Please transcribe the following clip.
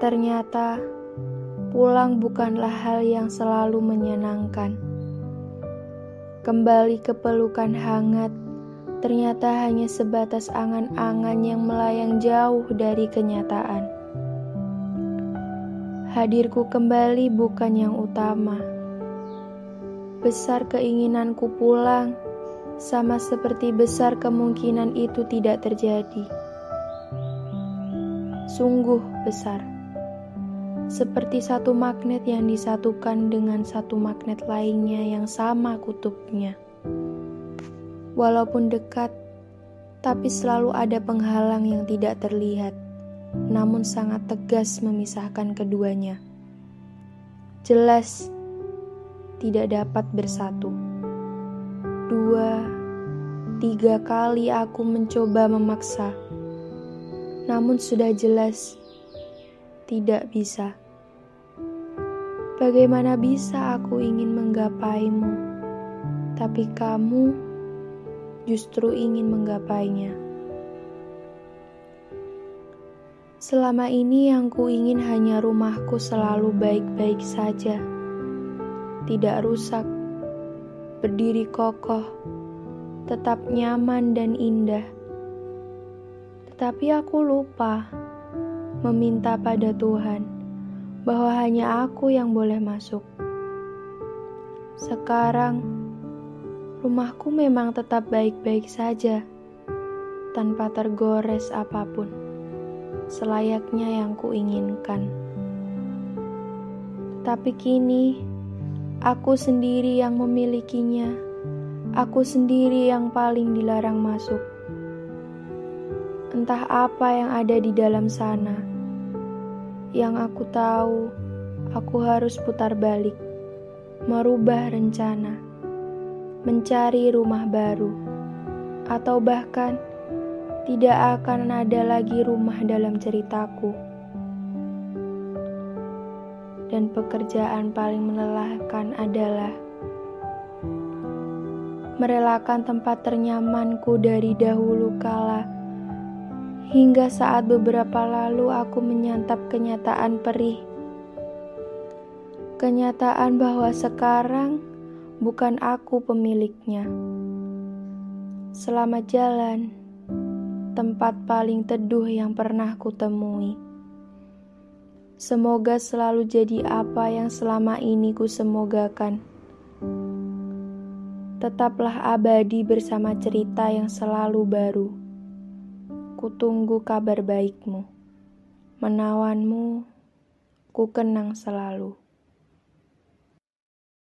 Ternyata pulang bukanlah hal yang selalu menyenangkan. Kembali ke pelukan hangat, ternyata hanya sebatas angan-angan yang melayang jauh dari kenyataan. Hadirku kembali bukan yang utama. Besar keinginanku pulang, sama seperti besar kemungkinan itu tidak terjadi. Sungguh besar seperti satu magnet yang disatukan dengan satu magnet lainnya yang sama kutubnya. Walaupun dekat, tapi selalu ada penghalang yang tidak terlihat, namun sangat tegas memisahkan keduanya. Jelas tidak dapat bersatu. Dua, tiga kali aku mencoba memaksa, namun sudah jelas tidak bisa. Bagaimana bisa aku ingin menggapaimu, tapi kamu justru ingin menggapainya? Selama ini yang ku ingin hanya rumahku selalu baik-baik saja, tidak rusak, berdiri kokoh, tetap nyaman dan indah. Tetapi aku lupa meminta pada Tuhan bahwa hanya aku yang boleh masuk. Sekarang, rumahku memang tetap baik-baik saja, tanpa tergores apa pun, selayaknya yang kuinginkan. Tapi kini, aku sendiri yang memilikinya, aku sendiri yang paling dilarang masuk. Entah apa yang ada di dalam sana yang aku tahu, aku harus putar balik, merubah rencana, mencari rumah baru, atau bahkan tidak akan ada lagi rumah dalam ceritaku. Dan pekerjaan paling melelahkan adalah merelakan tempat ternyamanku dari dahulu kala hingga saat beberapa lalu aku menyantap kenyataan perih. Kenyataan bahwa sekarang bukan aku pemiliknya. Selamat jalan, tempat paling teduh yang pernah kutemui. Semoga selalu jadi apa yang selama ini kusemogakan. Tetaplah abadi bersama cerita yang selalu baru. Kutunggu kabar baikmu. Menawanmu, ku kenang selalu.